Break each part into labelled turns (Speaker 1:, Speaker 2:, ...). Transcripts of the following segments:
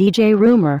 Speaker 1: DJ Rumor.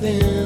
Speaker 2: nothing.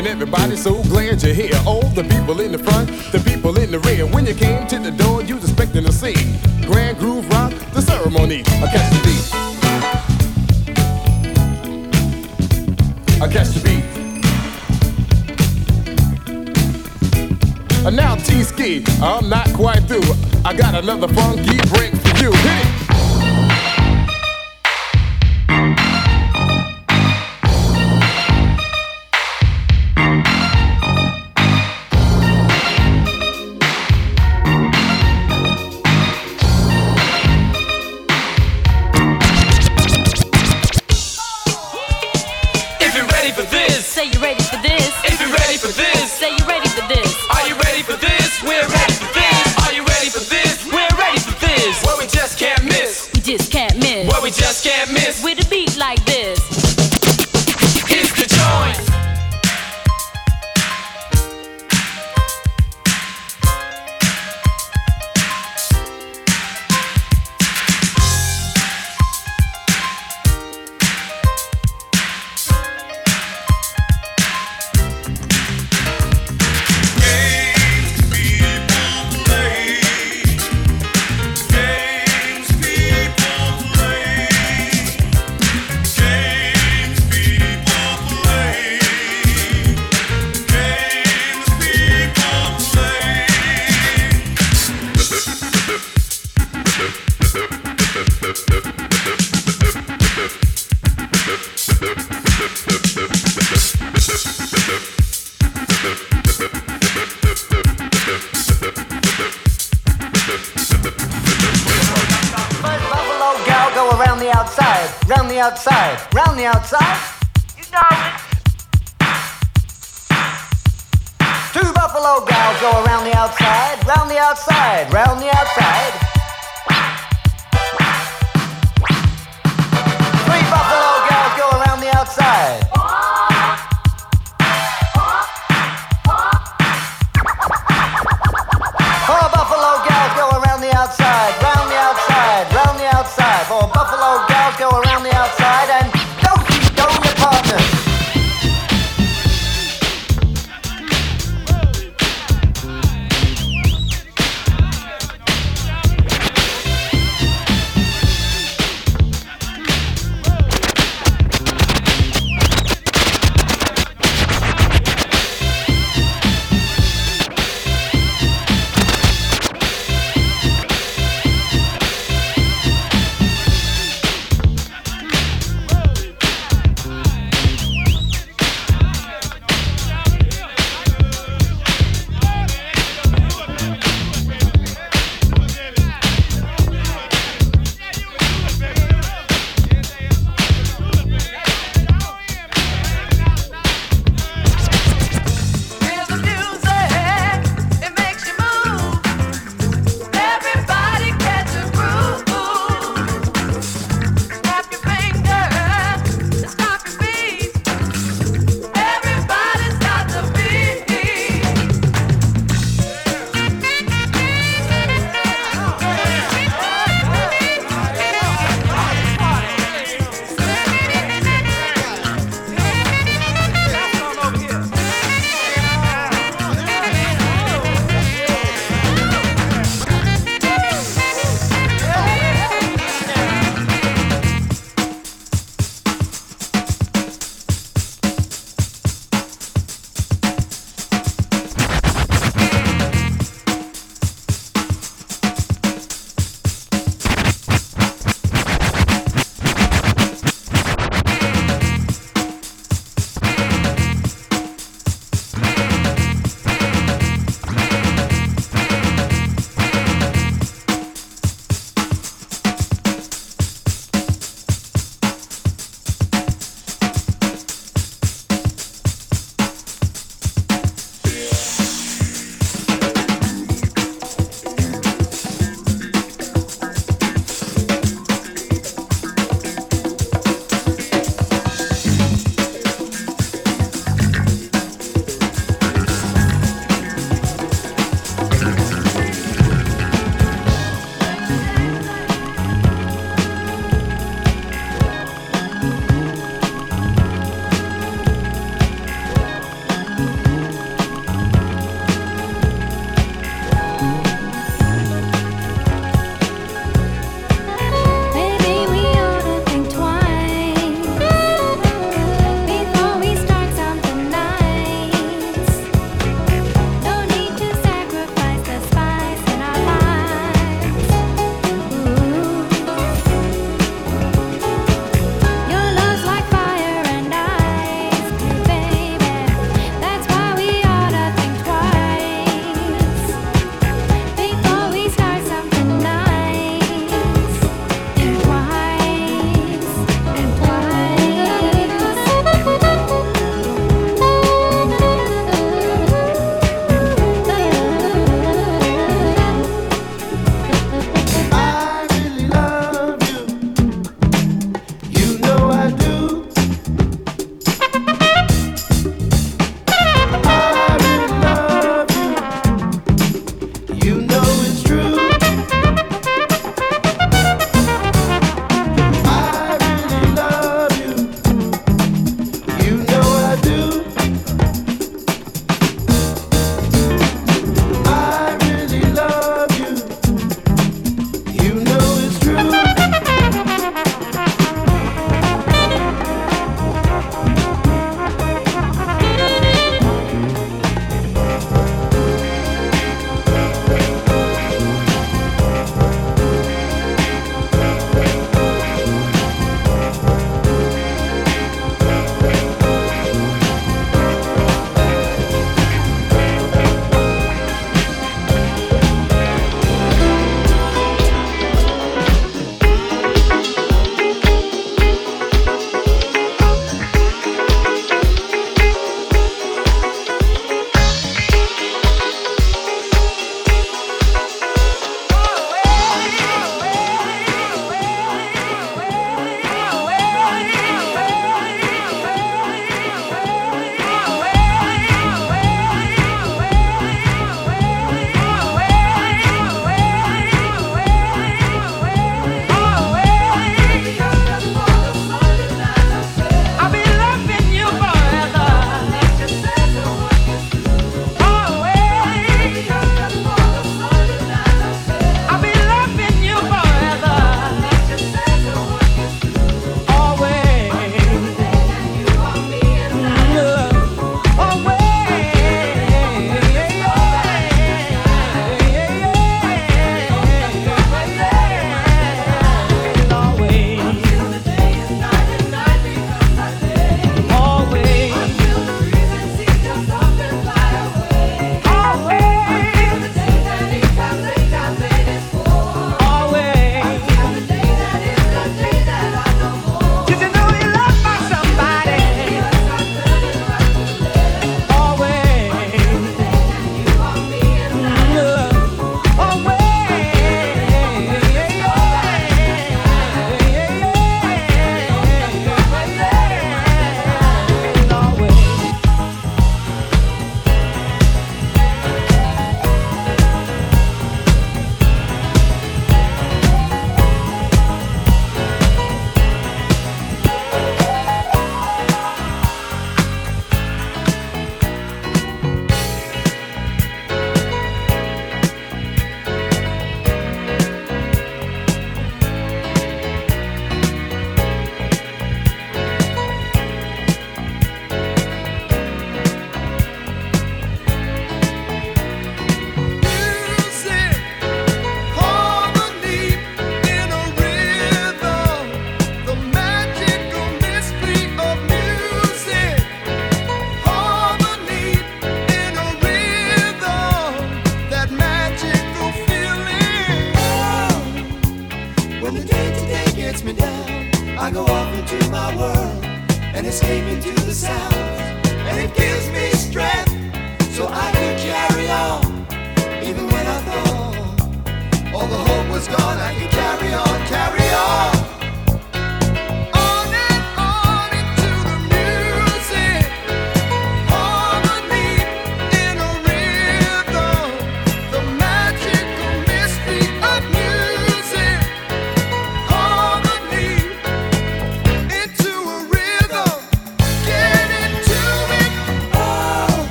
Speaker 2: and everybody so glad you're here. All the people in the front, the people in the rear. When you came to the door, you was expecting to see Grand Groove Rock, the ceremony. I catch the beat. I catch the beat. And now T-Ski, I'm not quite through. I got another funky break for you. Hit it.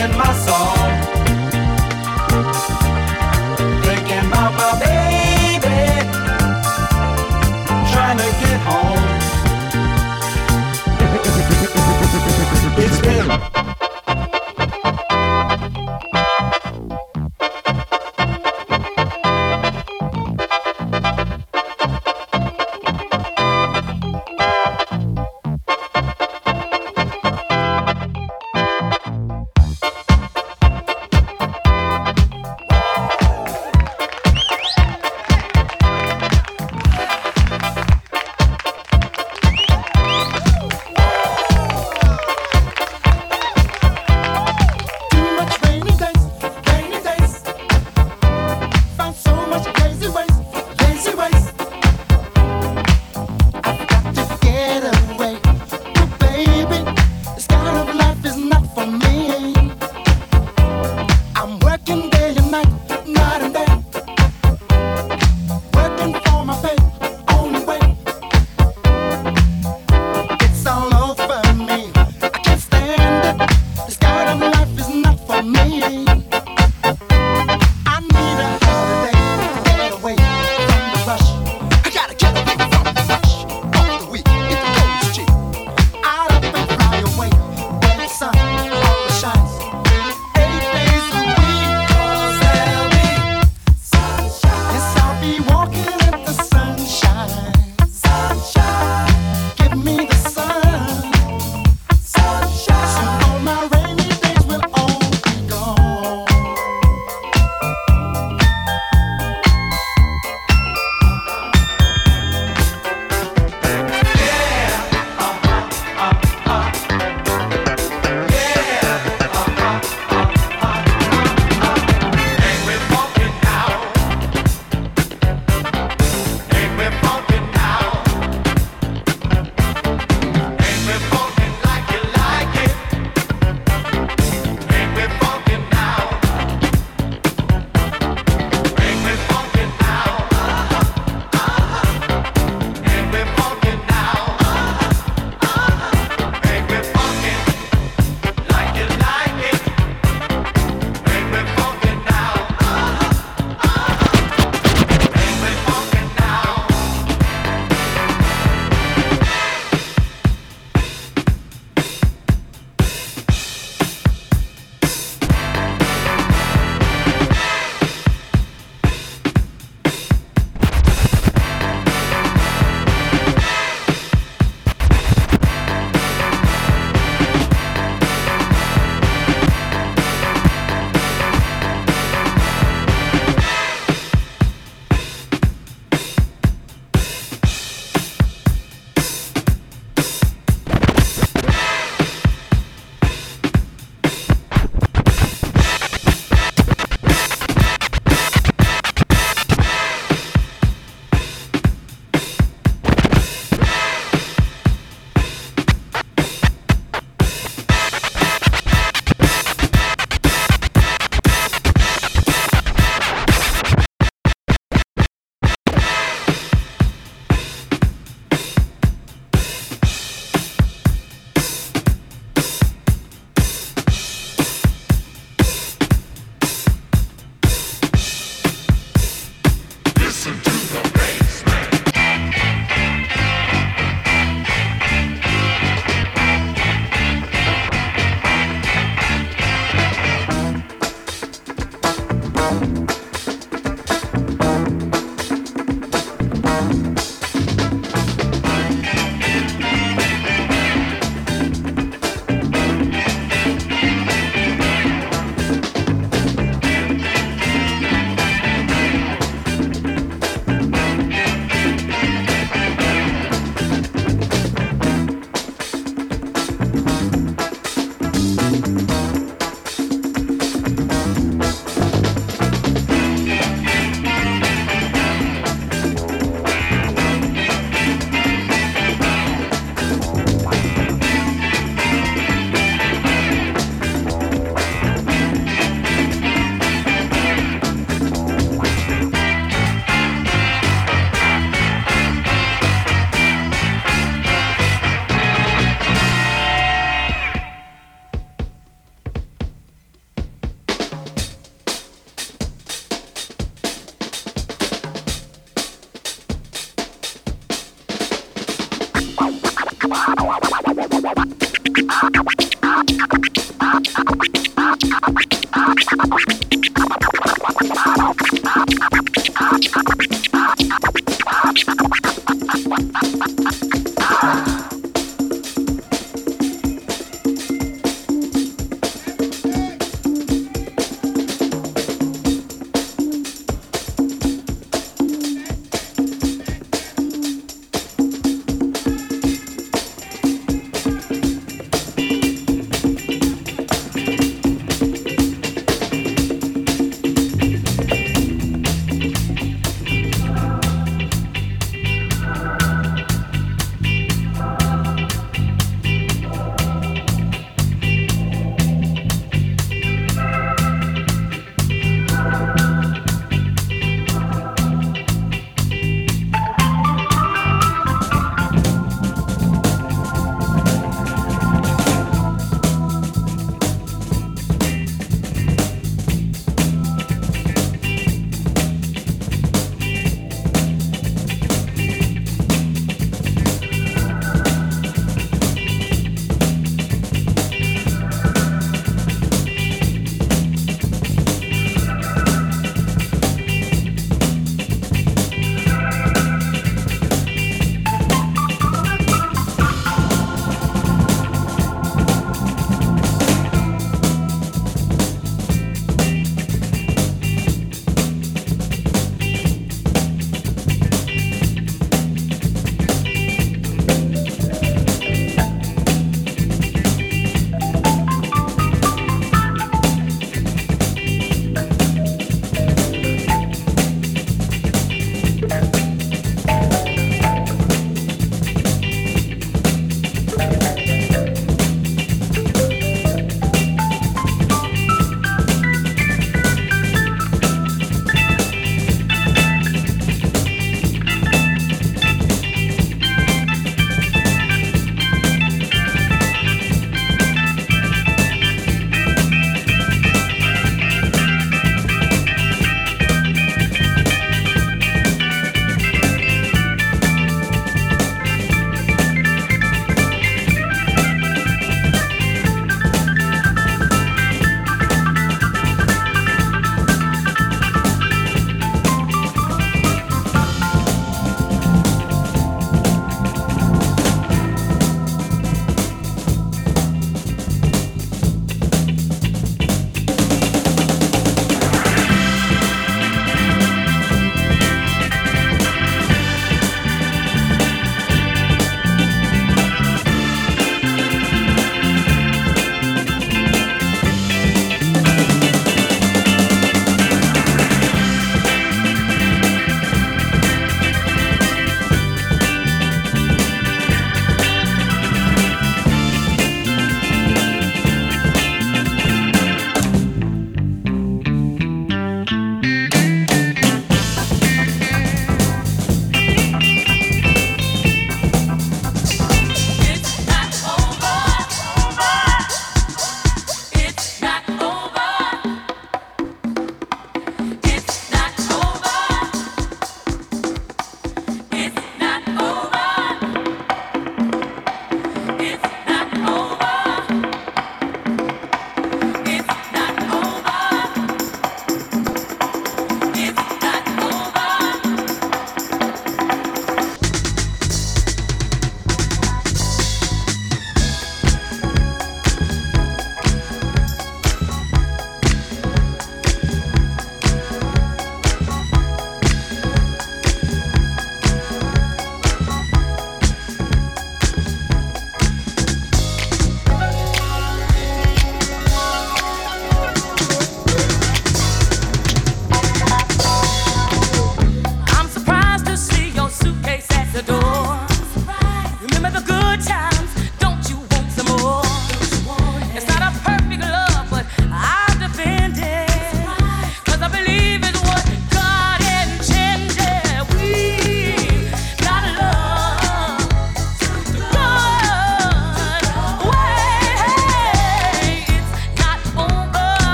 Speaker 3: in
Speaker 1: my soul.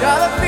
Speaker 1: Got a